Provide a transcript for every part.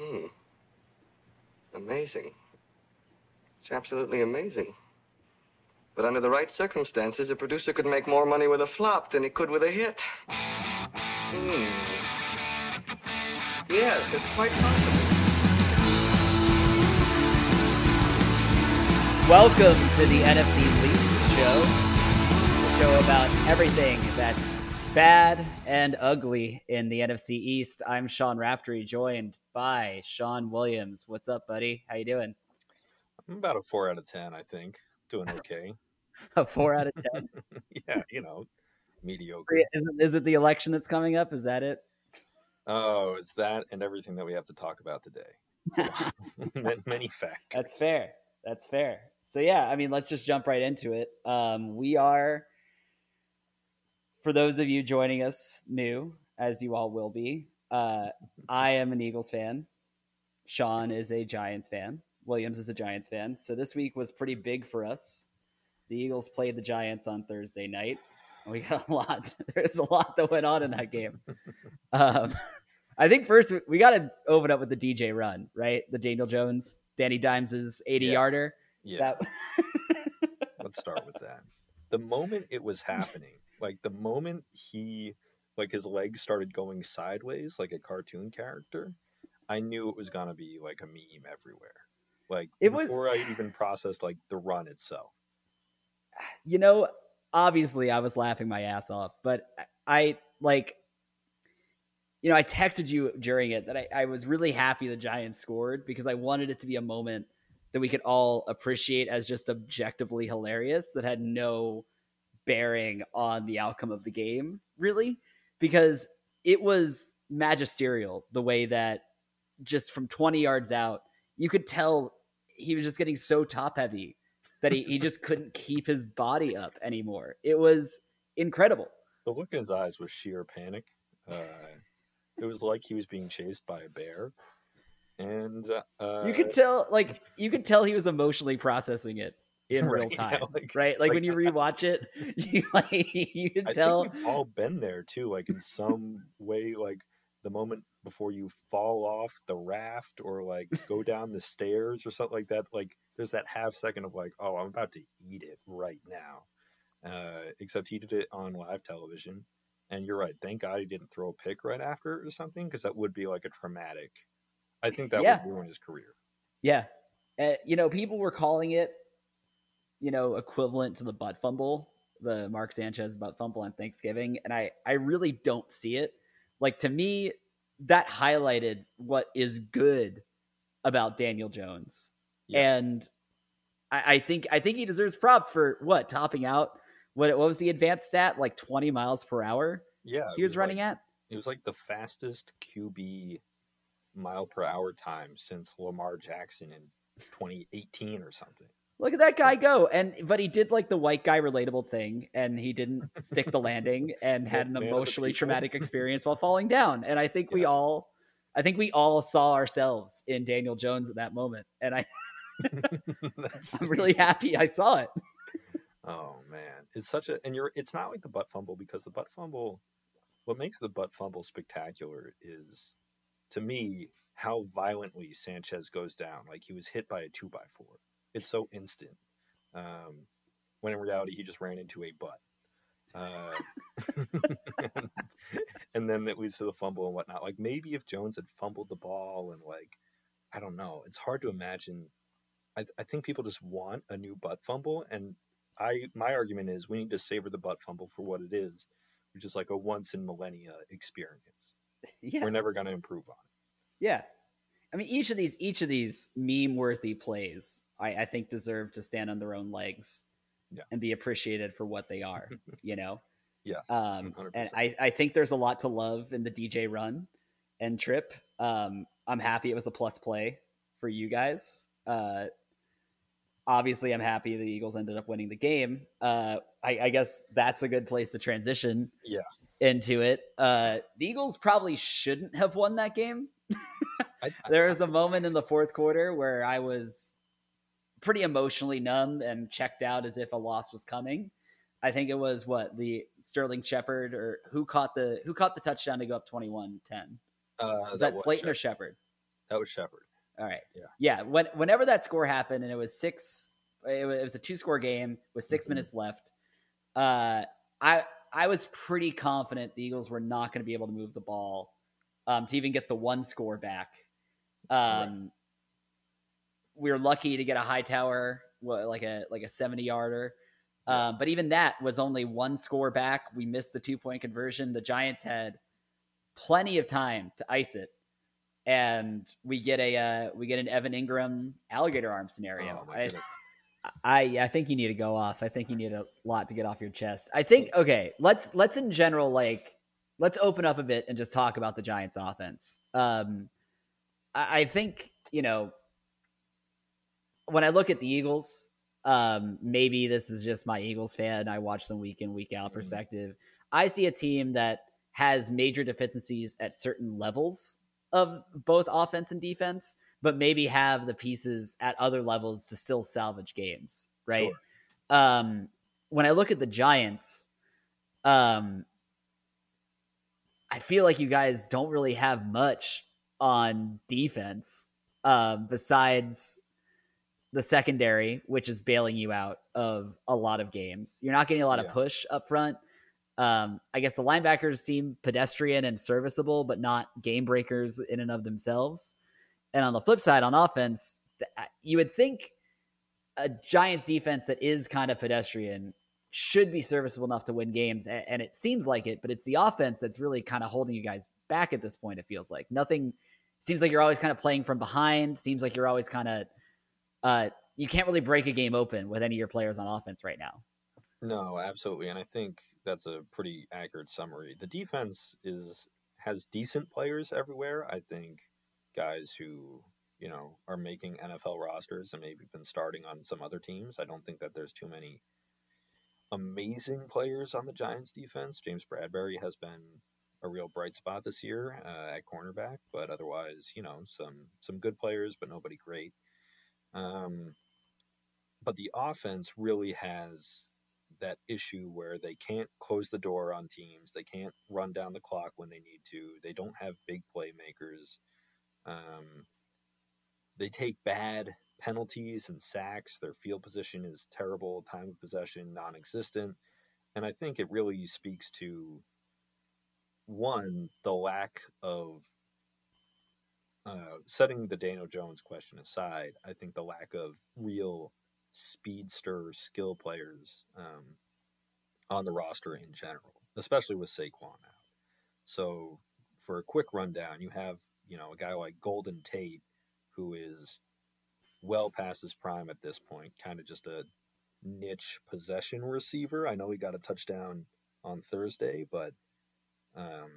Hmm. Amazing. It's absolutely amazing. But under the right circumstances, a producer could make more money with a flop than he could with a hit. Hmm. Yes, it's quite possible. Welcome to the NFC Least Show, the show about everything that's bad and ugly in the NFC East. I'm Sean Raftery, joined by Sean Williams. What's up, buddy? How you doing? I'm about a four out of ten, I think. Doing okay. a four out of ten. yeah, you know, mediocre. Is it, is it the election that's coming up? Is that it? Oh, it's that and everything that we have to talk about today. Many factors. That's fair. That's fair. So yeah, I mean, let's just jump right into it. Um, we are, for those of you joining us new, as you all will be. Uh, I am an Eagles fan. Sean is a Giants fan. Williams is a Giants fan. So this week was pretty big for us. The Eagles played the Giants on Thursday night. We got a lot. There's a lot that went on in that game. Um, I think first we got to open up with the DJ run, right? The Daniel Jones, Danny Dimes's 80 yeah. yarder. Yeah. That... Let's start with that. The moment it was happening, like the moment he, like his legs started going sideways, like a cartoon character, I knew it was gonna be like a meme everywhere. Like it was before was... I even processed like the run itself. You know, obviously I was laughing my ass off, but I like you know, I texted you during it that I, I, was really happy the Giants scored because I wanted it to be a moment that we could all appreciate as just objectively hilarious that had no bearing on the outcome of the game, really, because it was magisterial the way that just from 20 yards out, you could tell he was just getting so top heavy that he, he just couldn't keep his body up anymore. It was incredible. The look in his eyes was sheer panic. Uh, it was like he was being chased by a bear, and uh, you could tell, like you could tell he was emotionally processing it in right, real time, yeah, like, right? Like, like, when you rewatch it, you like you can I tell. we've all been there too, like in some way, like the moment before you fall off the raft or like go down the stairs or something like that. Like there's that half second of like, oh, I'm about to eat it right now. Uh, except he did it on live television and you're right. Thank God he didn't throw a pick right after or something, because that would be like a traumatic. I think that yeah. would ruin his career. Yeah, uh, you know, people were calling it, you know, equivalent to the butt fumble, the Mark Sanchez butt fumble on Thanksgiving, and I, I really don't see it. Like to me, that highlighted what is good about Daniel Jones, yeah. and I, I think I think he deserves props for what topping out what what was the advanced stat? Like 20 miles per hour? Yeah. He was, was running like, at? It was like the fastest QB mile per hour time since Lamar Jackson in 2018 or something. Look at that guy go. And but he did like the white guy relatable thing and he didn't stick the landing and had an emotionally traumatic experience while falling down. And I think yeah. we all I think we all saw ourselves in Daniel Jones at that moment. And I I'm really happy I saw it. Oh man, it's such a and you're it's not like the butt fumble because the butt fumble what makes the butt fumble spectacular is to me how violently Sanchez goes down. Like he was hit by a two by four. It's so instant. Um, when in reality he just ran into a butt. Uh, and, and then it leads to the fumble and whatnot. Like maybe if Jones had fumbled the ball and like I don't know, it's hard to imagine. I, I think people just want a new butt fumble, and I my argument is we need to savor the butt fumble for what it is, which is like a once in millennia experience. Yeah. We're never going to improve on it. Yeah. I mean, each of these each of these meme worthy plays, I, I think, deserve to stand on their own legs yeah. and be appreciated for what they are. you know. Yes. Um, 100%. and I I think there's a lot to love in the DJ run and trip. Um, I'm happy it was a plus play for you guys. Uh, obviously I'm happy the Eagles ended up winning the game. Uh, I, I, guess that's a good place to transition. Yeah. Into it. Uh, the Eagles probably shouldn't have won that game. there was a moment in the fourth quarter where I was pretty emotionally numb and checked out as if a loss was coming. I think it was what the Sterling Shepard or who caught the who caught the touchdown to go up 21-10. Uh, was that, that Slayton or Shepard? That was Shepard. All right. Yeah. Yeah. When, whenever that score happened, and it was six, it was, it was a two score game with 6 Mhm. minutes left. Uh, I I was pretty confident the Eagles were not going to be able to move the ball um, to even get the one score back. Um, We were lucky to get a high tower, like a like a seventy yarder. Um, but even that was only one score back. We missed the two point conversion. The Giants had plenty of time to ice it, and we get a uh, we get an Evan Engram alligator arm scenario. Oh I- I I think you need to go off. I think you need a lot to get off your chest. I think okay, let's let's in general like let's open up a bit and just talk about the Giants offense. Um I, I think, you know, when I look at the Eagles, um, maybe this is just my Eagles fan. I watch them week in, week out Mhm. perspective. I see a team that has major deficiencies at certain levels of both offense and defense, but maybe have the pieces at other levels to still salvage games, right? Sure. Um, when I look at the Giants, um, I feel like you guys don't really have much on defense um, besides the secondary, which is bailing you out of a lot of games. You're not getting a lot of push up front. Um, I guess the linebackers seem pedestrian and serviceable, but not game breakers in and of themselves. And on the flip side, on offense, you would think a Giants defense that is kind of pedestrian should be serviceable enough to win games, and it seems like it. But it's the offense that's really kind of holding you guys back at this point. It feels like nothing. Seems like you're always kind of playing from behind. Seems like you're always kind of. Uh, you can't really break a game open with any of your players on offense right now. No, absolutely, and I think that's a pretty accurate summary. The defense is has decent players everywhere. I think guys who you know are making NFL rosters and maybe been starting on some other teams. I don't think that there's too many amazing players on the Giants defense. James Bradberry has been a real bright spot this year uh, at cornerback, but otherwise, you know, some some good players, but nobody great. Um, but the offense really has that issue where they can't close the door on teams. They can't run down the clock when they need to. They don't have big playmakers. Um, they take bad penalties and sacks. Their field position is terrible. Time of possession non existent. And I think it really speaks to one, the lack of uh, setting the Daniel Jones question aside, I think the lack of real speedster skill players um, on the roster in general, especially with Saquon out. So, for a quick rundown, you have you know a guy like Golden Tate, who is well past his prime at this point, kind of just a niche possession receiver. I know he got a touchdown on Thursday, but um,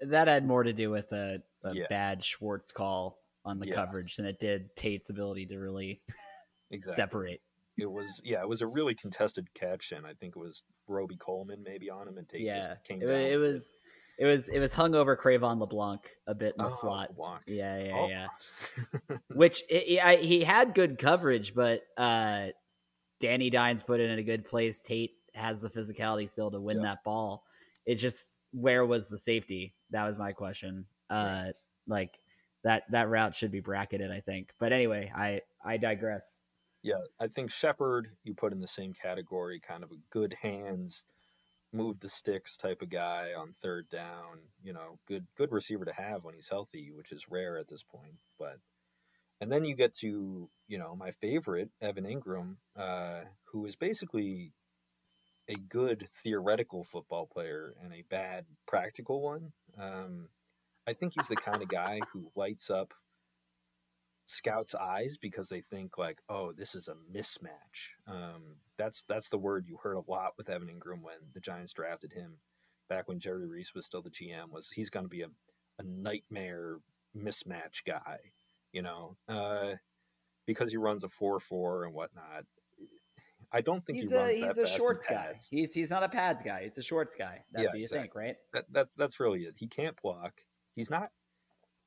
That had more to do with a, a Yeah. bad Schwartz call on the Yeah. coverage than it did Tate's ability to really exactly. separate. it was yeah, it was a really contested catch, and I think it was Robey-Coleman maybe on him, and Tate yeah, just came it, down. it was it was it was hung over Cre'Von LeBlanc a bit in the Oh, slot. block. Yeah, yeah, Oh. yeah. Which i i I, he had good coverage, but uh, Danny Dimes put it in a good place. Tate has the physicality still to win Yeah. that ball. It's just where was the safety? That was my question. Uh, like that that route should be bracketed, I think. But anyway, I I digress. yeah, I think Shepard you put in the same category, kind of a good hands, move the sticks type of guy on third down. You know, good good receiver to have when he's healthy, which is rare at this point. But and then you get to you know my favorite Evan Engram, uh, who is basically a good theoretical football player and a bad practical one. Um, I think he's the kind of guy who lights up scouts' eyes because they think like, oh, this is a mismatch. Um, that's that's the word you heard a lot with Evan Engram when the Giants drafted him back when Jerry Reese was still the GM. Was he's going to be a, a nightmare mismatch guy, you know, uh, because he runs a four four and whatnot. I don't think He's he a runs he's that a fast in shorts guy. pads. He's he's not a pads guy. He's a shorts guy. That's Yeah, what you exactly. think, right? That, that's that's really it. He can't block. He's not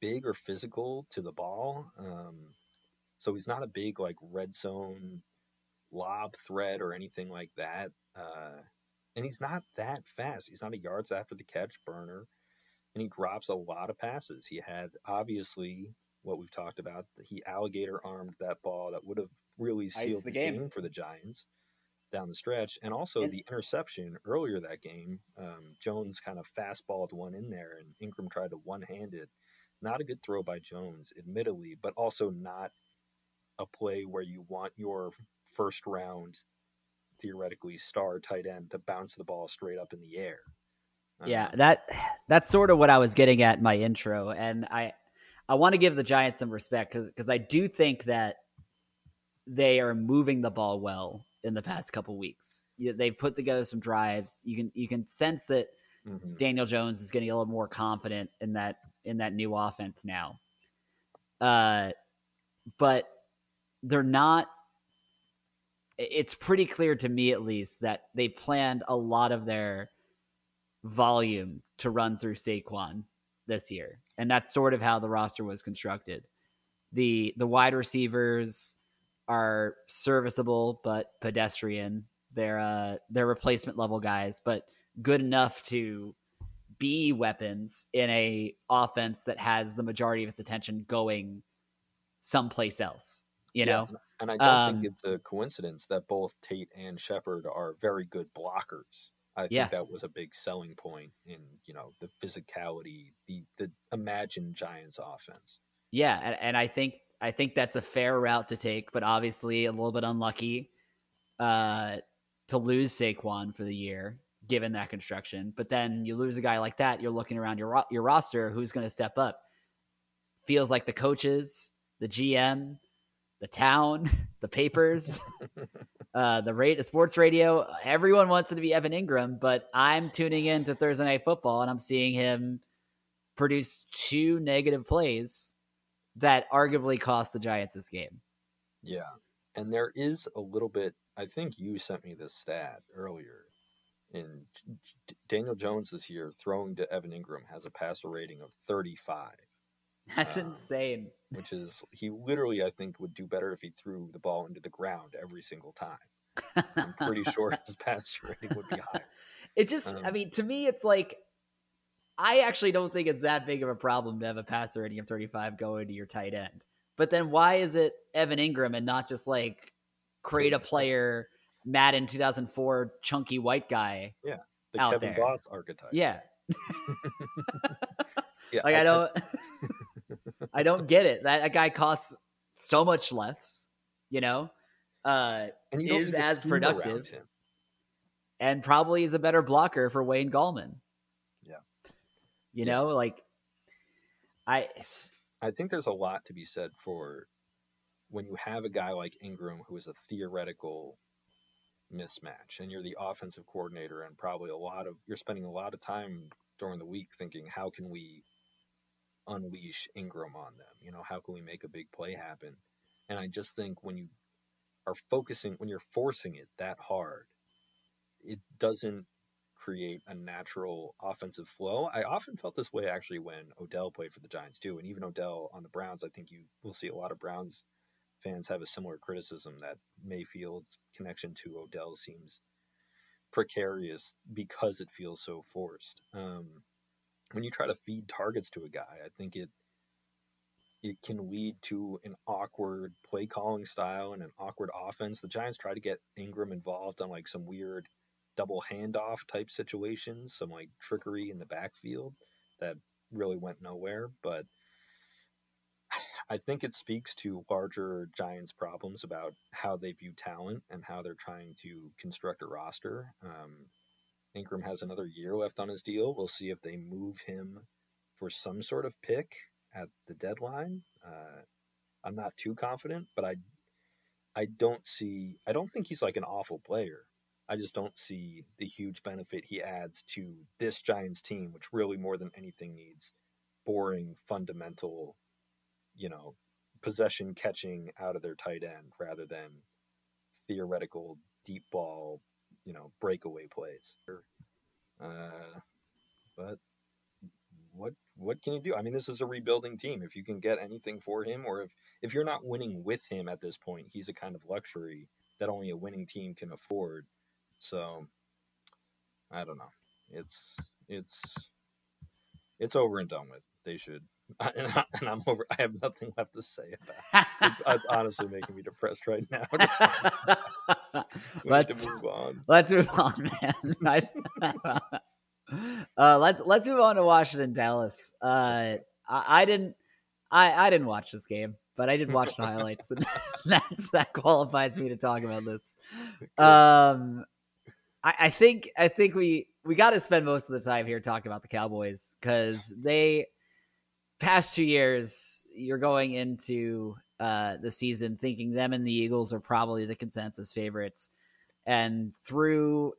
big or physical to the ball. Um, so he's not a big like red zone lob threat or anything like that. Uh, and he's not that fast. He's not a yards after the catch burner, and he drops a lot of passes. He had obviously what we've talked about. He alligator armed that ball that would have really sealed the game. game. for the Giants down the stretch, and also And- the interception earlier that game. Um, Jones kind of fastballed one in there, and Engram tried to one hand it. Not a good throw by Jones, admittedly, but also not a play where you want your first round theoretically star tight end to bounce the ball straight up in the air. Yeah, Um, that that's sort of what I was getting at in my intro, and I I want to give the Giants some respect because because I do think that they are moving the ball well in the past couple weeks. They've put together some drives. You can you can sense that mhm. Daniel Jones is getting a little more confident in that in that new offense now. Uh, but they're not. It's pretty clear to me, at least, that they planned a lot of their volume to run through Saquon this year, and that's sort of how the roster was constructed. the The wide receivers are serviceable but pedestrian. They're uh, they're replacement level guys, but good enough to be weapons in a offense that has the majority of its attention going someplace else. You Yeah, know, and- I don't Um, think it's a coincidence that both Tate and Shepard are very good blockers. I think Yeah. that was a big selling point in you know the physicality, the the imagined Giants offense. yeah, and, and I think I think that's a fair route to take, but obviously a little bit unlucky uh, to lose Saquon for the year, given that construction. But then you lose a guy like that, you're looking around your ro- your roster, who's going to step up? Feels like the coaches, the GM, the town, the papers, uh, the rate, the sports radio. Everyone wants it to be Evan Engram, but I'm tuning in to Thursday Night Football and I'm seeing him produce two negative plays that arguably cost the Giants this game. Yeah, and there is a little bit. I think you sent me this stat earlier. In J- Daniel Jones this year, throwing to Evan Engram has a passer rating of 35. That's Um, insane. which is he literally I think would do better if he threw the ball into the ground every single time. I'm pretty sure his passer rating would be higher. It just, I Um, mean, to me, it's like, I actually don't think it's that big of a problem to have a passer rating of 35 going to your tight end. But then why is it Evan Engram and not just like create a player, Madden 2004 chunky white guy? Yeah, the Out Kevin there. Boss archetype. Yeah. yeah. Like I don't, I don't get it. That, that guy costs so much less, you know, uh, and you is as productive. and probably is a better blocker for Wayne Gallman. You know, like I I think there's a lot to be said for when you have a guy like Engram who is a theoretical mismatch and you're the offensive coordinator and probably a lot of you're spending a lot of time during the week thinking how can we unleash Engram on them? You know how can we make a big play happen? And I just think when you are focusing when you're forcing it that hard it doesn't create a natural offensive flow. I often felt this way actually when Odell played for the Giants too, and even Odell on the Browns. I think you will see a lot of Browns fans have a similar criticism that Mayfield's connection to Odell seems precarious because it feels so forced. Um, when you try to feed targets to a guy, I think it it can lead to an awkward play calling style and an awkward offense. The Giants try to get Engram involved on like some weird double handoff type situations, some like trickery in the backfield that really went nowhere. But I think it speaks to larger Giants problems about how they view talent and how they're trying to construct a roster. Um, Engram has another year left on his deal. We'll see if they move him for some sort of pick at the deadline. Uh, I'm not too confident, but I I don't see I don't think he's like an awful player. I just don't see the huge benefit he adds to this Giants team, which really more than anything needs boring, fundamental, you know, possession catching out of their tight end rather than theoretical deep ball, you know, breakaway plays. Uh, but what what can you do? I mean, this is a rebuilding team. If you can get anything for him, or if if you're not winning with him at this point, he's a kind of luxury that only a winning team can afford. So I don't know. It's it's it's over and done with. They should and, I, I'm over. I have nothing left to say about. It. It's, honestly making me depressed right now. Let's move on. let's move on, man. uh, let's let's move on to Washington Dallas. Uh, I, I didn't I, I didn't watch this game, but I did watch the highlights, and that's that qualifies me to talk about this. Um, I, I think I think we we got to spend most of the time here talking about the Cowboys because they past two years you're going into uh, the season thinking them and the Eagles are probably the consensus favorites, and through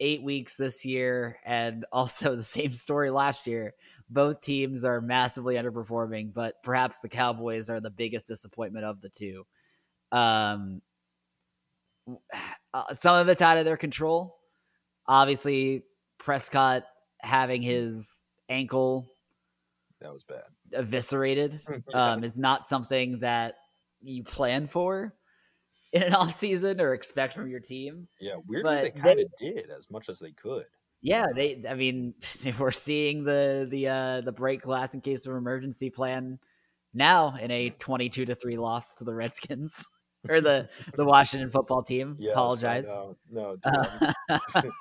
eight weeks this year and also the same story last year both teams are massively underperforming, but perhaps the Cowboys are the biggest disappointment of the two. Um, uh, some of it's out of their control. Obviously, Prescott having his ankle That was bad. eviscerated um, is not something that you plan for in an off season or expect from your team. Yeah, weirdly but they they- kind of did as much as they could. Yeah, they. I mean, we're seeing the the uh, the break glass in case of emergency plan now in a twenty-two to three loss to the Redskins or the the Washington football team. Yes, Apologize. know. No, Uh, I'm,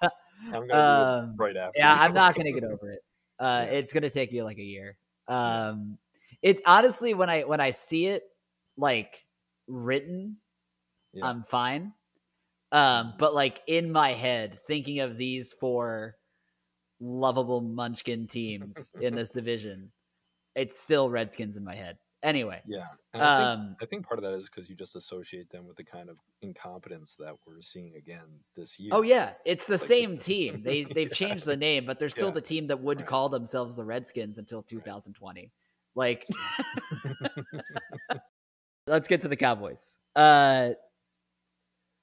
I'm gonna um, right after. yeah, I'm not gonna get over it. Uh, Yeah. It's gonna take you like a year. Um, it honestly when I when I see it like written, Yeah. I'm fine. Um, but like in my head, thinking of these four lovable Munchkin teams in this division, it's still Redskins in my head. Anyway, Yeah, and I, think, um, I think part of that is because you just associate them with the kind of incompetence that we're seeing again this year. oh yeah, it's the Like- same team. They they've Yeah. changed the name, but they're still Yeah. the team that would Right. call themselves the Redskins until 2020. Like, let's get to the Cowboys. Uh,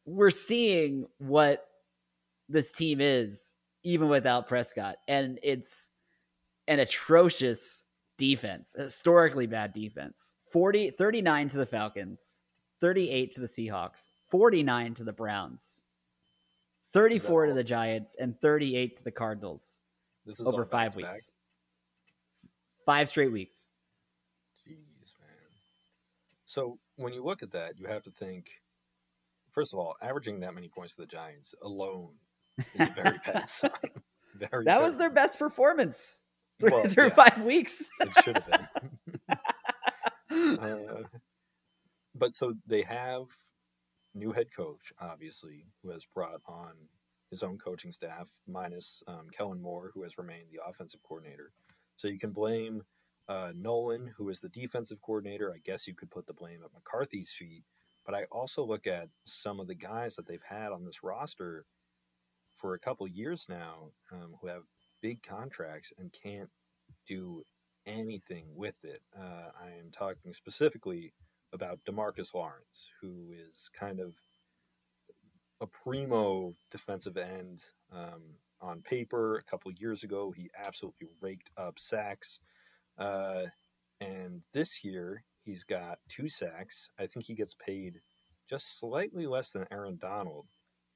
we're seeing what this team is even without Prescott, and it's an atrocious defense, historically bad defense. 40, 39 to the Falcons, 38 to the Seahawks, 49 to the Browns, 34 to the Giants, and 38 to the Cardinals this is over five weeks. Five straight weeks. Jeez, man. So when you look at that, you have to think. First of all, averaging that many points to the Giants alone is a very bad sign. Very. That very was their best performance through, Well, through yeah. five weeks. It should have been. Uh, but so they have new head coach, obviously, who has brought on his own coaching staff, minus um, Kellen Moore, who has remained the offensive coordinator. So you can blame uh, Nolan, who is the defensive coordinator. I guess you could put the blame at McCarthy's feet. But I also look at some of the guys that they've had on this roster for a couple years now um, who have big contracts and can't do anything with it. Uh, I am talking specifically about Demarcus Lawrence, who is kind of a primo defensive end um, on paper. A couple years ago, he absolutely raked up sacks. Uh, and this year, he's got two sacks. I think he gets paid just slightly less than Aaron Donald.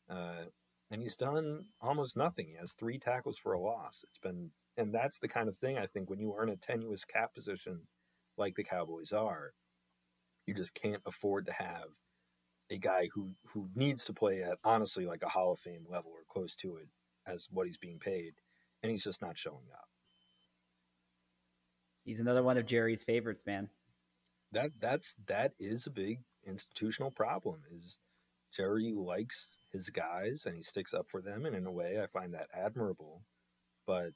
Uh, and he's done almost nothing. He has three tackles for a loss. It's been, and that's the kind of thing I think when you are in a tenuous cap position like the Cowboys are, you just can't afford to have a guy who who needs to play at honestly like a Hall of Fame level or close to it as what he's being paid, and he's just not showing up. He's another one of Jerry's favorites, man. That that's that is a big institutional problem. Is Jerry likes his guys and he sticks up for them, and in a way, I find that admirable. But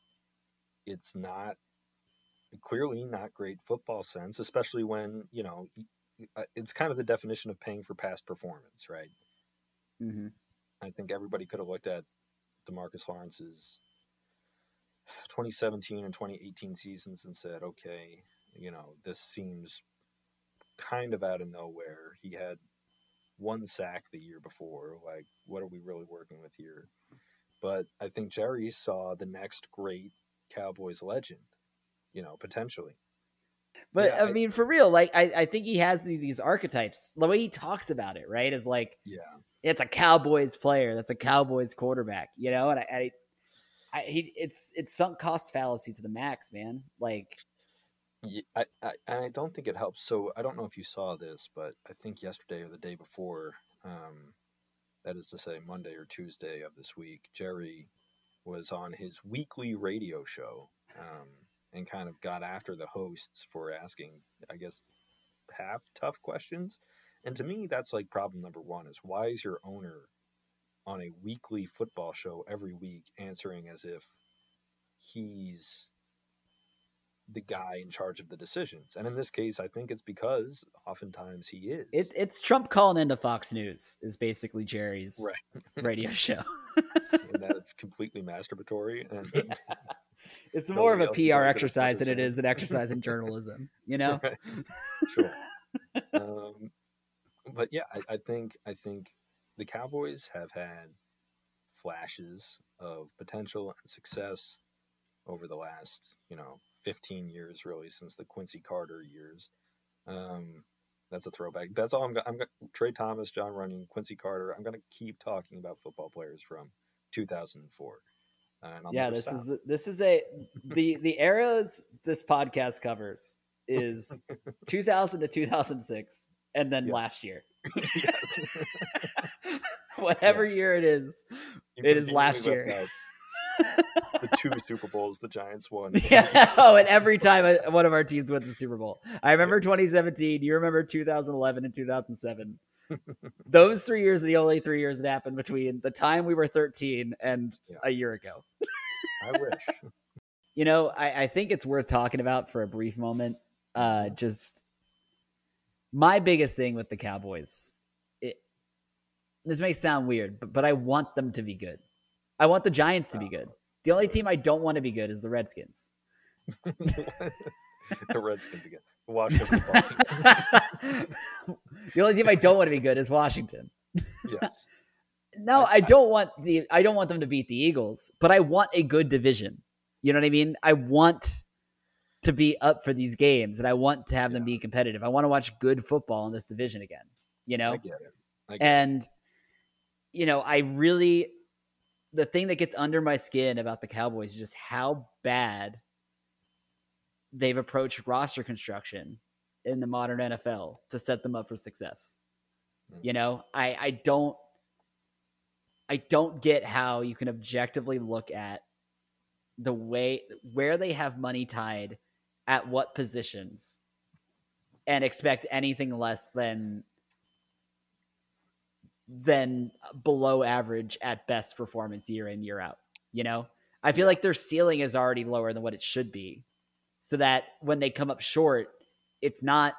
it's not clearly not great football sense, especially when you know uh, it's kind of the definition of paying for past performance, right? Mm-hmm. I think everybody could have looked at Demarcus Lawrence's 2017 and 2018 seasons and said, okay, you know, this seems kind of out of nowhere. He had one sack the year before. Like, what are we really working with here? But I think Jerry saw the next great Cowboys legend, you know, potentially. But Yeah, I, I- mean, for real, like I, I think he has these, these archetypes. The way he talks about it, right, is like Yeah. it's a Cowboys player, that's a Cowboys quarterback, you know. And I, I, I he, it's it's sunk cost fallacy to the max, man. Like I, I, I don't think it helps. So I don't know if you saw this, but I think yesterday or the day before, um, that is to say Monday or Tuesday of this week, Jerry was on his weekly radio show um, and kind of got after the hosts for asking, I guess, half tough questions. And to me, that's like problem number one is why is your owner on a weekly football show every week answering as if he's the guy in charge of the decisions. And in this case, I think it's because oftentimes he is. It, it's Trump calling into Fox News is basically Jerry's right. radio show. and that it's completely masturbatory. And yeah. It's more of a PR exercise than it is an exercise in journalism, you know? Right. Sure. um, but yeah, I, I think I think the Cowboys have had flashes of potential and success over the last, you know, 15 years really since the Quincy Carter years. Um, that's a throwback. That's all I'm. I'm Tra Thomas, Jon Runyan, Quincy Carter. I'm going to keep talking about football players from 2004. yeah, this stop. is this is a the the eras this podcast covers is 2000 to 2006, and then last year. Whatever yeah. year it is, you it is last year the two Super Bowls the Giants won. Yeah. Oh, and every time one of our teams went the Super Bowl. I remember 2017. You remember 2011 and 2007. Those three years are the only three years that happened between the time we were 13 and yeah. a year ago. I wish. You know, I, I think it's worth talking about for a brief moment. Uh, just my biggest thing with the Cowboys. It, this may sound weird, but, but I want them to be good. I want the Giants to be good. The only team I don't want to be good is the Redskins. the Redskins again. Washington. the only team I don't want to be good is Washington. Yes. no, I don't want the I don't want them to beat the Eagles, but I want a good division. You know what I mean? I want to be up for these games and I want to have yeah. them be competitive. I want to watch good football in this division again, you know? I get it. I get and it. you know, I really the thing that gets under my skin about the Cowboys is just how bad they've approached roster construction in the modern NFL to set them up for success. Mm. You know, I I don't I don't get how you can objectively look at the way where they have money tied at what positions and expect anything less than than below average at best performance year in year out you know? I feel like their ceiling is already lower than what it should be so that when they come up short it's not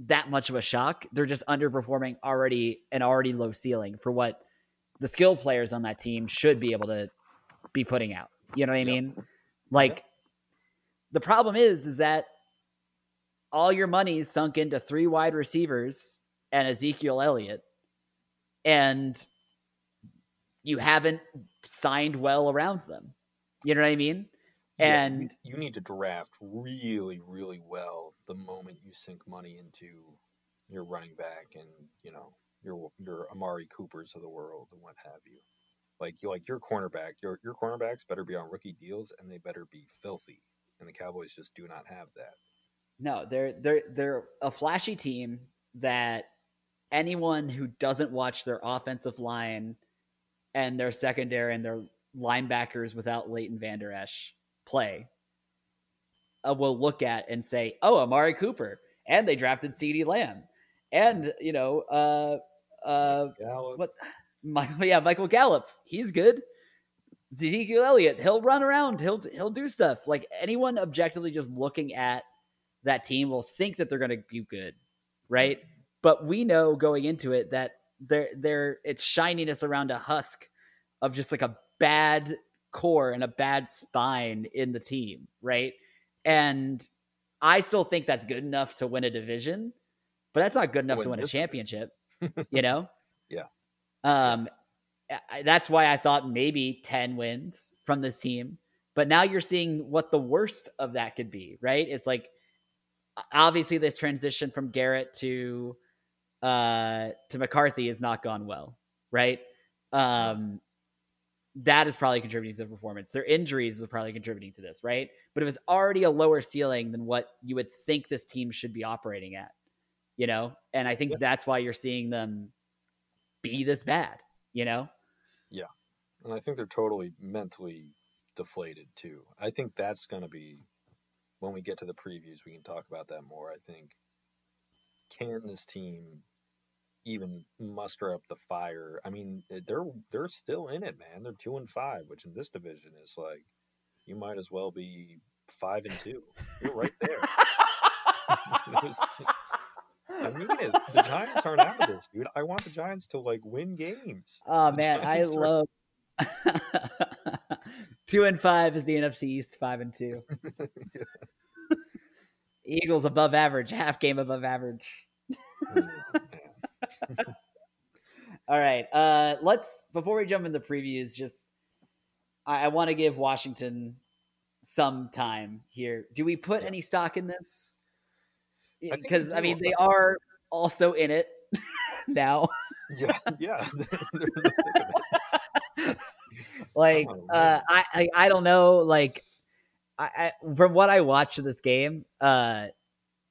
that much of a shock. They're just underperforming already an already low ceiling for what the skill players on that team should be able to be putting out you know what i mean? Like the problem is is that all your money is sunk into three wide receivers and Ezekiel Elliott and you haven't signed well around them. You know what I mean? And yeah, you need to draft really, really well the moment you sink money into your running back and you know your your Amari Coopers of the world and what have you. Like you like your cornerback, your your cornerbacks better be on rookie deals and they better be filthy. And the Cowboys just do not have that. No, they're they're they're a flashy team that anyone who doesn't watch their offensive line and their secondary and their linebackers without Leighton Vander Esch play uh, will look at and say, "Oh, Amari Cooper," and they drafted CeeDee Lamb, and you know, uh, uh, what? Michael, yeah, Michael Gallup, he's good. Ezekiel Elliott, he'll run around, he'll he'll do stuff. Like anyone objectively just looking at that team will think that they're going to be good, right? But we know going into it that there there it's shininess around a husk of just like a bad core and a bad spine in the team, right? And I still think that's good enough to win a division, but that's not good enough to win a championship, you know? Yeah. Um that's why I thought maybe 10 wins from this team. But now you're seeing what the worst of that could be, right? It's like obviously this transition from Garrett to uh, to McCarthy has not gone well, right? Um, that is probably contributing to the performance. Their injuries are probably contributing to this, right? But it was already a lower ceiling than what you would think this team should be operating at, you know? And I think Yeah. that's why you're seeing them be this bad, you know? Yeah. And I think they're totally mentally deflated too. I think that's going to be when we get to the previews. We can talk about that more. I think can this team even muster up the fire? I mean, eh, they're they're still in it, man. They're two and five, which in this division is like you might as well be five and two. You're right there. I mean it. The Giants aren't out of this, dude. I want the Giants to like win games. Oh The man, I are- love two and five is the NFC East, five and two. Eagles above average, half game above average. All right. Uh let's before we jump into previews, just I, I want to give Washington some time here. Do we put Yeah. any stock in this? I Because I do. mean they are also in it now. Yeah, yeah. They're in the thick of it. like uh. I, I i don't know like I, I from what i watched of this game uh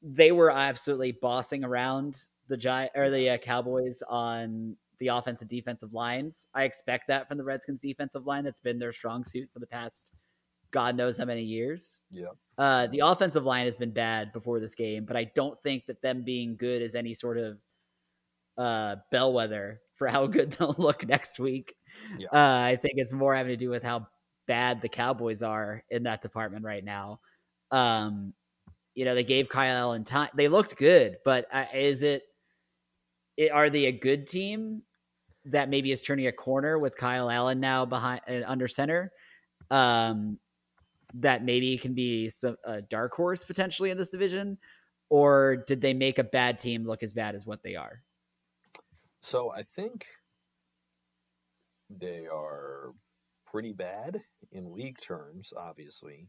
they were absolutely bossing around the giant or the uh, cowboys on the offensive defensive lines i expect that from the redskins defensive line that's been their strong suit for the past god knows how many years Yeah. uh the offensive line has been bad before this game but i don't think that them being good is any sort of uh bellwether for how good they'll look next week Yeah. uh, I think it's more having to do with how bad the Cowboys are in that department right now. Um, you know, they gave Kyle Allen time. They looked good, but uh, is it, it? Are they a good team that maybe is turning a corner with Kyle Allen now behind uh, under center? Um, that maybe can be some, a dark horse potentially in this division, or did they make a bad team look as bad as what they are? So I think they are pretty bad in league terms, obviously.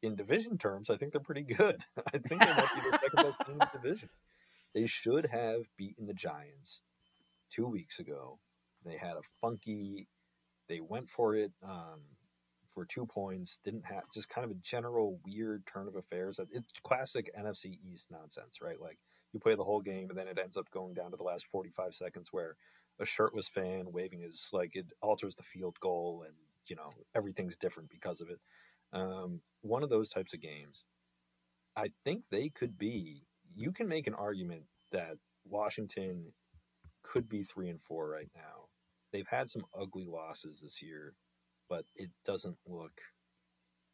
In division terms, I think they're pretty good. I think they might be the second best team in the division. They should have beaten the Giants two weeks ago. They had a funky. They went for it um, for two points. Didn't have just kind of a general weird turn of affairs. It's classic NFC East nonsense, right? Like you play the whole game, and then it ends up going down to the last forty-five seconds where a shirtless fan waving his like it alters the field goal, and you know everything's different because of it. Um, one of those types of games. I think they could be. You can make an argument that Washington could be three and four right now. They've had some ugly losses this year, but it doesn't look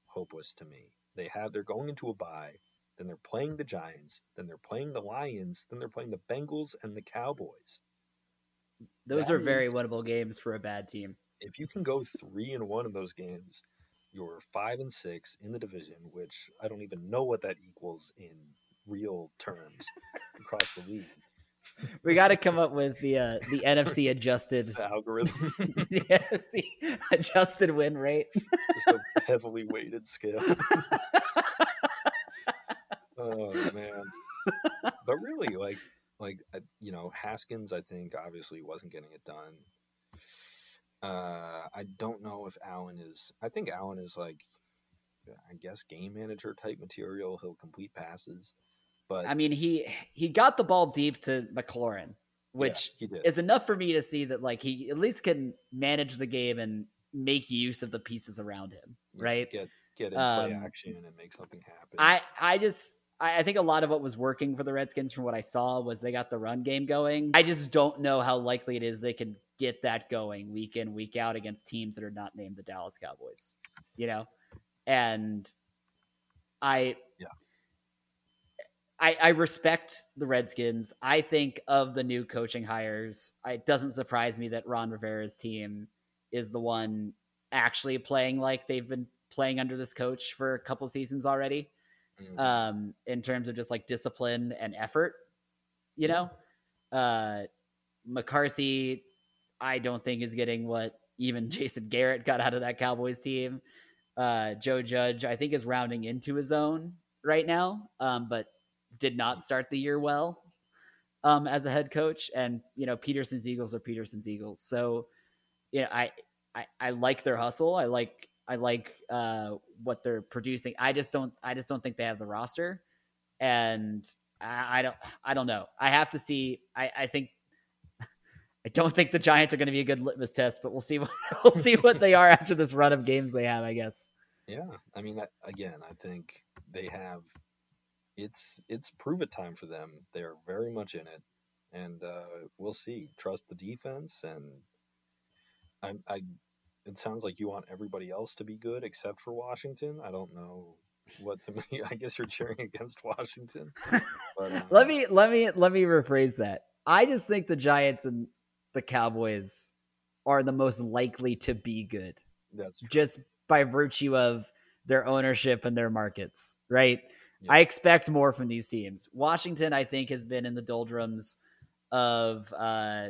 hopeless to me. They have they're going into a bye, then they're playing the Giants, then they're playing the Lions, then they're playing the Bengals and the Cowboys. Those That are very winnable games for a bad team. If you can go three and one of those games, you're five and six in the division, which I don't even know what that equals in real terms across the league. We got to come up with the uh, the NFC adjusted The algorithm, the NFC adjusted win rate. just a heavily weighted scale. oh man but really like like uh, you know haskins i think obviously wasn't getting it done uh i don't know if allen is i think allen is like i guess game manager type material he'll complete passes but I mean, he he got the ball deep to McLaurin, which did is enough for me to see that like he at least can manage the game and make use of the pieces around him, Yeah, right? get get in play Um, action and make something happen I I just I I think a lot of what was working for the Redskins from what I saw was they got the run game going. I just don't know how likely it is they can get that going week in, week out against teams that are not named the Dallas Cowboys. You know? And I Yeah. I, I respect the Redskins. I think of the new coaching hires, it doesn't surprise me that Ron Rivera's team is the one actually playing like they've been playing under this coach for a couple seasons already Mhm. um, in terms of just like discipline and effort. You know, uh, McCarthy, I don't think is getting what even Jason Garrett got out of that Cowboys team. Uh, Joe Judge, I think, is rounding into his own right now, um, but did not start the year well um, as a head coach. And you know, Pederson's Eagles are Pederson's Eagles, so you know, I I, I like their hustle. I like I like uh, what they're producing. I just don't I just don't think they have the roster, and I, I don't I don't know. I have to see. I, I think I don't think the Giants are going to be a good litmus test, but we'll see. What, we'll see what they are after this run of games they have. I guess. Yeah, I mean, again, I think they have. It's it's prove it time for them. They're very much in it, and uh, we'll see. Trust the defense, and I, I. It sounds like you want everybody else to be good except for Washington. I don't know what to me. I guess you're cheering against Washington. But, uh, let me let me let me rephrase that. I just think the Giants and the Cowboys are the most likely to be good. That's true. just by virtue of their ownership and their markets, right? Yeah. I expect more from these teams. Washington, I think, has been in the doldrums of uh,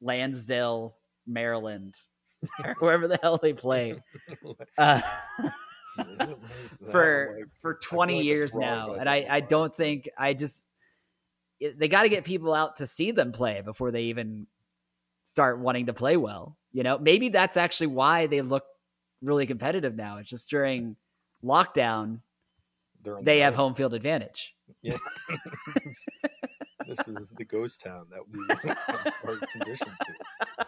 Lansdale, Maryland, wherever the hell they play, uh, for for twenty like years now, and I I don't think I just they got to get people out to see them play before they even start wanting to play well. You know, maybe that's actually why they look really competitive now. It's just during lockdown, they have home field advantage. Yeah. this is the ghost town that we are conditioned to.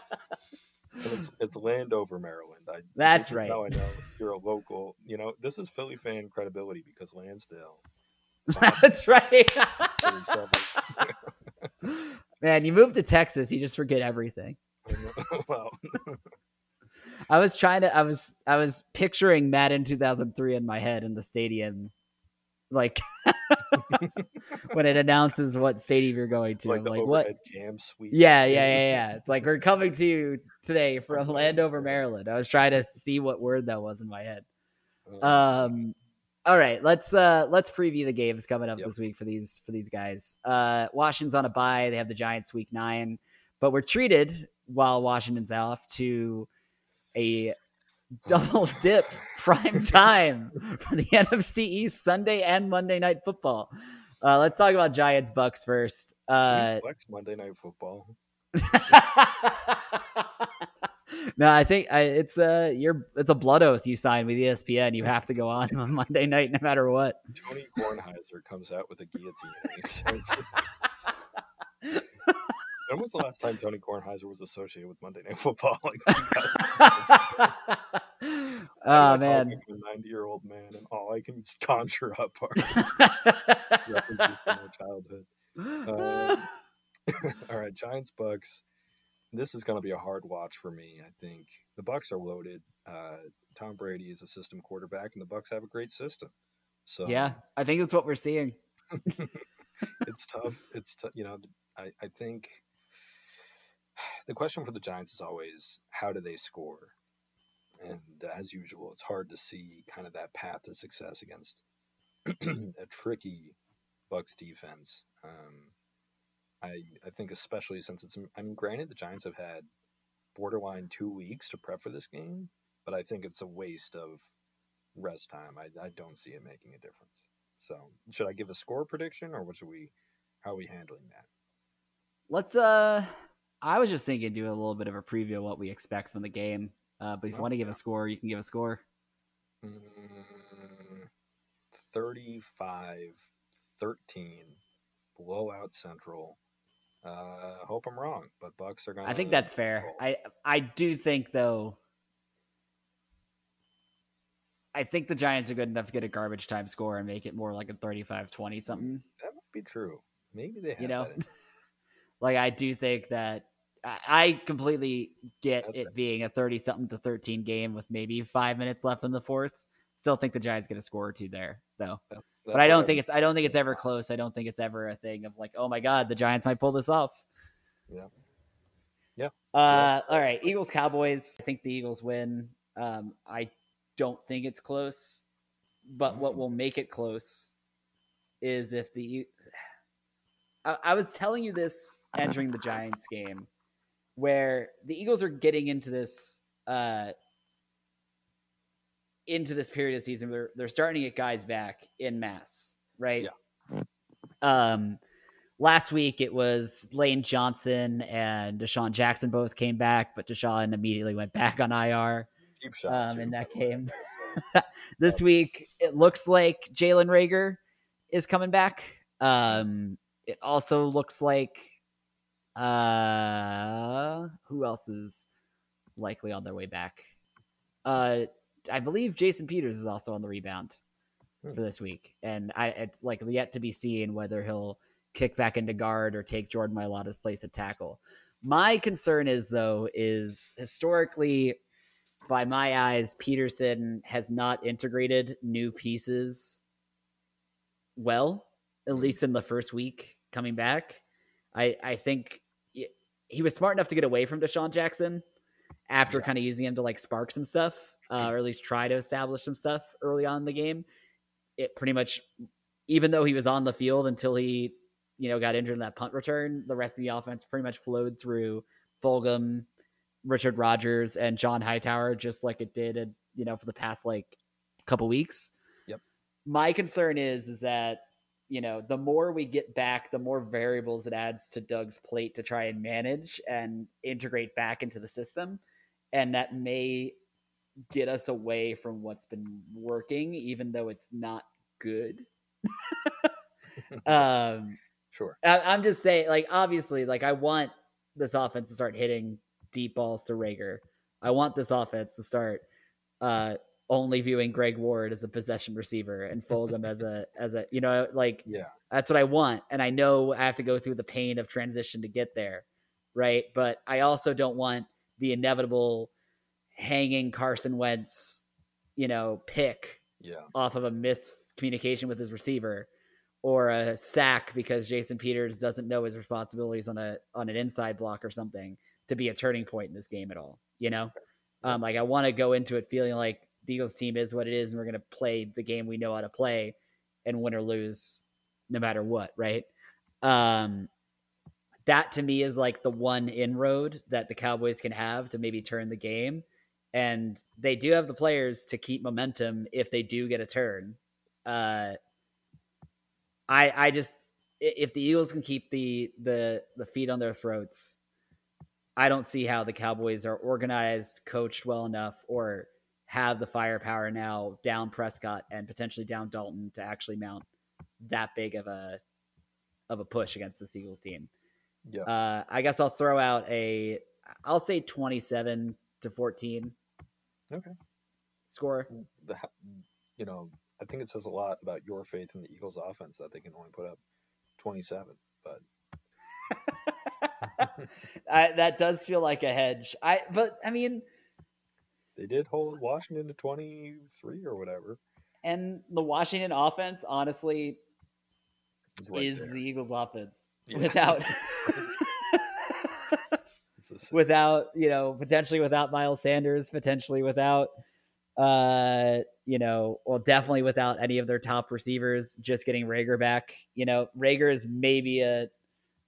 it's, it's Landover, Maryland. I, That's right. Now I know you're a local. You know, this is Philly fan credibility because Lansdale. That's right. Man, you move to Texas, you just forget everything. I was trying to. I was. I was picturing Madden 2003 in my head in the stadium, like when it announces what stadium you're going to. Like, like what? Cam suite. Yeah, yeah, yeah, yeah. It's like we're coming to you today from Landover, Maryland. I was trying to see what word that was in my head. Oh, um. All right, let's uh let's preview the games coming up yep. this week for these for these guys. Uh Washington's on a bye. They have the Giants week 9, but we're treated while Washington's off to a double dip prime time for the NFC East Sunday and Monday night football. Uh, let's talk about Giants Bucks first. Uh, Monday night football. no, I think I, it's a you're it's a blood oath you sign with ESPN. You have to go on on Monday night no matter what. Tony Kornheiser comes out with a guillotine. when was the last time Tony Kornheiser was associated with Monday Night Football? Like, oh man, a ninety-year-old man, and all I can conjure up are references from my childhood. Uh, all right, Giants Bucks. This is going to be a hard watch for me. I think the Bucks are loaded. Uh, Tom Brady is a system quarterback, and the Bucks have a great system. So yeah, I think that's what we're seeing. it's tough. It's t- you know I I think the question for the Giants is always how do they score? And as usual, it's hard to see kind of that path to success against a tricky Bucks defense. Um, I I think especially since it's I mean, granted the Giants have had borderline two weeks to prep for this game, but I think it's a waste of rest time. I, I don't see it making a difference. So should I give a score prediction or what should we how are we handling that? Let's uh I was just thinking, do a little bit of a preview of what we expect from the game. Uh, but if you want to give a score, you can give a score. Mm, 35 13. Blowout Central. Uh, hope I'm wrong, but Bucks are going I think that's fair. Roll. I I do think though I think the Giants are good enough to get a garbage time score and make it more like a 35-20 something. That might be true. Maybe they have you know? like I do think that I completely get That's it right. being a 30 something to 13 game with maybe five minutes left in the fourth. Still think the Giants get a score or two there, though. That's, that's but I don't think it's I don't think it's ever close. I don't think it's ever a thing of like, oh my god, the Giants might pull this off. Yeah. Yeah. Uh, all right, Eagles Cowboys. I think the Eagles win. Um, I don't think it's close, but mm-hmm. what will make it close is if the. I, I was telling you this entering the Giants game where the Eagles are getting into this uh, into this period of season. They're they're starting to get guys back in mass, right? Yeah. Um, last week it was Lane Johnson and DeSean Jackson both came back, but DeSean immediately went back on IR Cheap shot um, too, in that game. this week it looks like Jalen Reagor is coming back. Um, it also looks like uh, who else is likely on their way back? Uh, I believe Jason Peters is also on the rebound Hmm. for this week, and I it's like yet to be seen whether he'll kick back into guard or take Jordan Mailata's place at tackle. My concern is though is historically, by my eyes, Pederson has not integrated new pieces well, at least in the first week coming back. I I think he was smart enough to get away from DeSean Jackson after Yeah. kind of using him to like spark some stuff, uh, or at least try to establish some stuff early on in the game. It pretty much, even though he was on the field until he, you know, got injured in that punt return, the rest of the offense pretty much flowed through Fulgham, Richard Rodgers, and John Hightower, just like it did, in, you know, for the past like couple weeks. Yep. My concern is, is that you know, the more we get back, the more variables it adds to Doug's plate to try and manage and integrate back into the system. And that may get us away from what's been working, even though it's not good. um, Sure. I, I'm just saying, like, obviously, like, I want this offense to start hitting deep balls to Reagor. I want this offense to start uh, only viewing Greg Ward as a possession receiver and Fulgham as a as a you know like Yeah. that's what I want. And I know I have to go through the pain of transition to get there, right? But I also don't want the inevitable hanging Carson Wentz, you know, pick Yeah. off of a miscommunication with his receiver or a sack because Jason Peters doesn't know his responsibilities on a on an inside block or something to be a turning point in this game at all. You know, um, like I want to go into it feeling like the Eagles team is what it is, and we're going to play the game we know how to play and win or lose no matter what, right? Um, that to me is like the one inroad that the Cowboys can have to maybe turn the game. And they do have the players to keep momentum if they do get a turn. Uh, I I just if the Eagles can keep the the the feet on their throats, I don't see how the Cowboys are organized, coached well enough, or have the firepower now down Prescott and potentially down Dalton to actually mount that big of a of a push against the Eagles team. Yeah. Uh, I guess I'll throw out a I'll say twenty seven to fourteen Okay. score. The, you know, I think it says a lot about your faith in the Eagles offense that they can only put up 27. But I, that does feel like a hedge. I but I mean, they did hold Washington to 23 or whatever. and the Washington offense honestly right is there. the Eagles offense Yeah. without It's the same. Without you know potentially without Miles Sanders, potentially without uh you know well definitely without any of their top receivers. Just getting Reagor back, you know Reagor is maybe a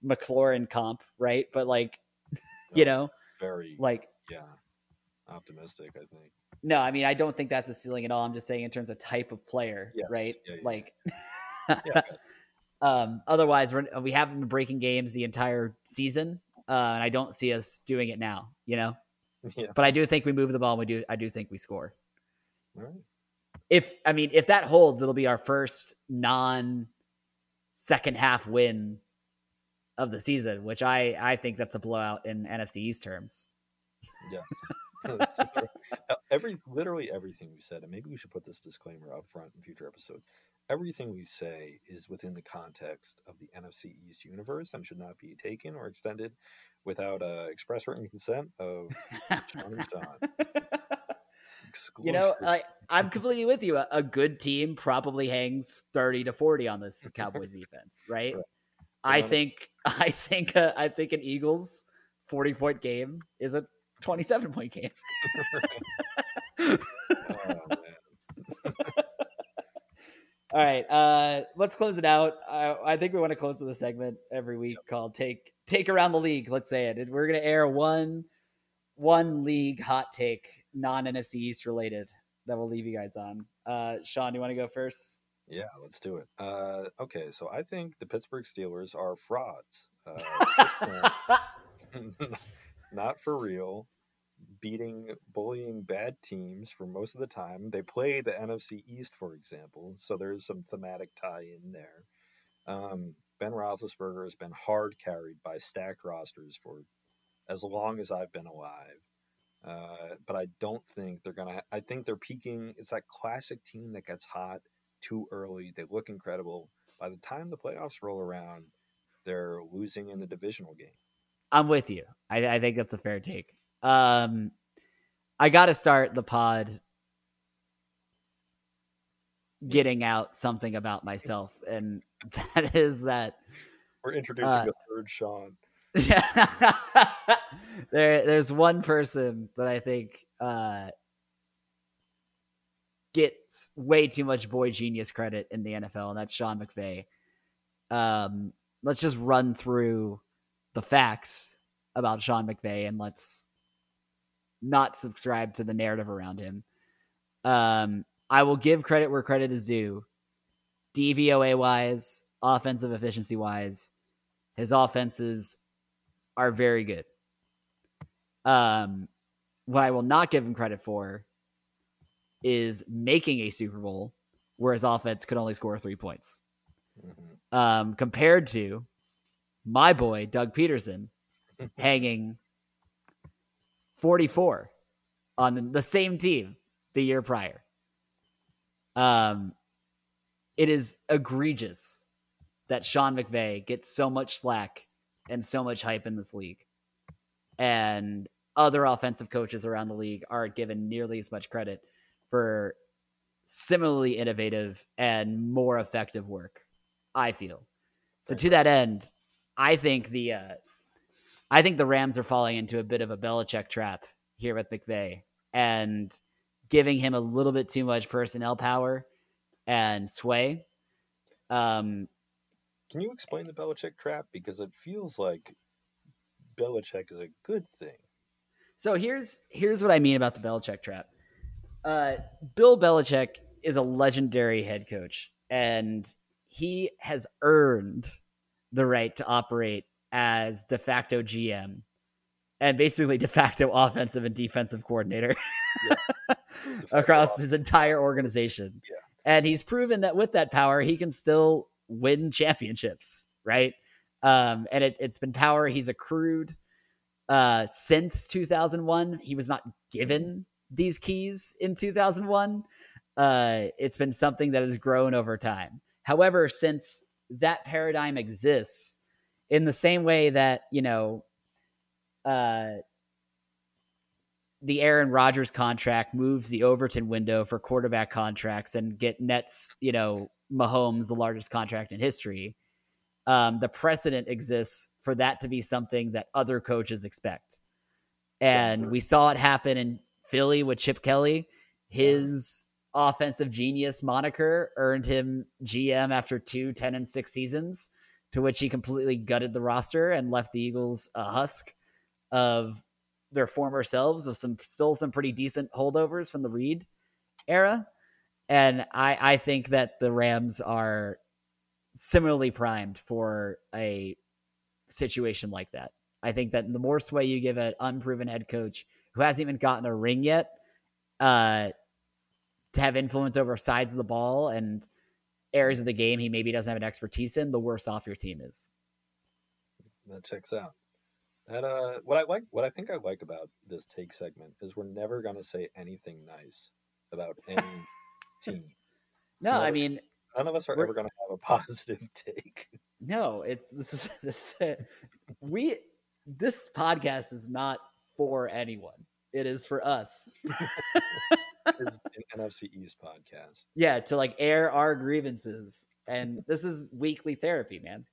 McLaurin comp, right? But like you know very like yeah optimistic. I think. no, I mean I don't think that's a ceiling at all. I'm just saying in terms of type of player, Yes. right? Yeah, yeah. Like. Yeah, Um, otherwise, we're, we haven't been breaking games the entire season, uh, and I don't see us doing it now. You know, yeah. but I do think we move the ball. and We do. I do think we score. All right. If I mean, if that holds, it'll be our first non second half win of the season, which I I think that's a blowout in NFC East terms. Yeah. every literally everything we said, and maybe we should put this disclaimer up front in future episodes. Everything we say is within the context of the NFC East universe and should not be taken or extended without uh, express written consent of John John. you know, I, I'm completely with you. A, a good team probably hangs 30 to 40 on this Cowboys defense, right? Right. I um, think I think uh, I think an Eagles 40 point game is a 27 point game. oh, man. All right, uh, let's close it out. I, I think we want to close to the segment every week called "Take Take Around the League." Let's say it. We're going to air one one league hot take, non NFC East related, that we'll leave you guys on. Uh, Sean, do you want to go first? Yeah, let's do it. Uh, okay, so I think the Pittsburgh Steelers are frauds. Uh, not for real. Beating, bullying bad teams for most of the time. They play the NFC East, for example, so there's some thematic tie in there. Um, ben Roethlisberger has been hard carried by stacked rosters for as long as I've been alive. Uh, but I don't think they're gonna. I think they're peaking. It's that classic team that gets hot too early. They look incredible. By the time the playoffs roll around, they're losing in the divisional game. I'm with you. I, I think that's a fair take. Um, I got to start the pod getting out something about myself, and that is that we're introducing Uh, a third Sean. there, there's one person that I think uh, gets way too much boy genius credit in the NFL, and that's Sean McVay. Um, let's just run through the facts about Sean McVay, and let's not subscribe to the narrative around him. Um, I will give credit where credit is due. DVOA wise, offensive efficiency wise, his offenses are very good. Um, what I will not give him credit for is making a Super Bowl where his offense could only score three points. Mhm. Um, compared to my boy, Doug Pederson, hanging 44 on the same team the year prior. Um, it is egregious that Sean McVay gets so much slack and so much hype in this league. And other offensive coaches around the league aren't given nearly as much credit for similarly innovative and more effective work, I feel. So to that end, I think the uh, I think the Rams are falling into a bit of a Belichick trap here with McVay and giving him a little bit too much personnel power and sway. Um, Can you explain the Belichick trap? Because it feels like Belichick is a good thing. So here's here's what I mean about the Belichick trap. Uh, Bill Belichick is a legendary head coach, and he has earned the right to operate as de facto GM and basically de facto offensive and defensive coordinator across his entire organization. Yeah. And he's proven that with that power, he can still win championships, right? Um, and it, it's been power he's accrued uh, since 2001. He was not given these keys in 2001. Uh, it's been something that has grown over time. However, since that paradigm exists, in the same way that you know, uh, the Aaron Rodgers contract moves the Overton window for quarterback contracts and get nets, you know, Mahomes the largest contract in history. Um, the precedent exists for that to be something that other coaches expect. And we saw it happen in Philly with Chip Kelly. His offensive genius moniker earned him GM after two 10 and 6 seasons, to which he completely gutted the roster and left the Eagles a husk of their former selves with some still some pretty decent holdovers from the Reid era. And I, I think that the Rams are similarly primed for a situation like that. I think that the more sway you give an unproven head coach who hasn't even gotten a ring yet, uh, to have influence over sides of the ball and areas of the game he maybe doesn't have an expertise in, the worse off your team is. That checks out. That uh, what I like, what I think I like about this take segment is we're never gonna say anything nice about any team. No, So I mean, none of us are ever gonna have a positive take. no, it's this is this we this podcast is not for anyone. It is for us. It's an NFC East podcast. Yeah, to like air our grievances. And this is weekly therapy, man.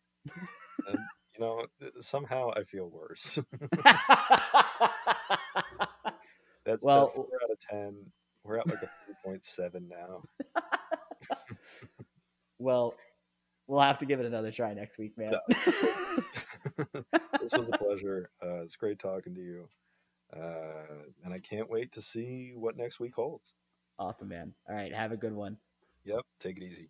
And you know, somehow I feel worse. That's Well- that four out of ten. We're at like a three point seven now. well, we'll have to give it another try next week, man. this was a pleasure. Uh, it's great talking to you. Uh, and I can't wait to see what next week holds. awesome, man. All right, have a good one. Yep, take it easy.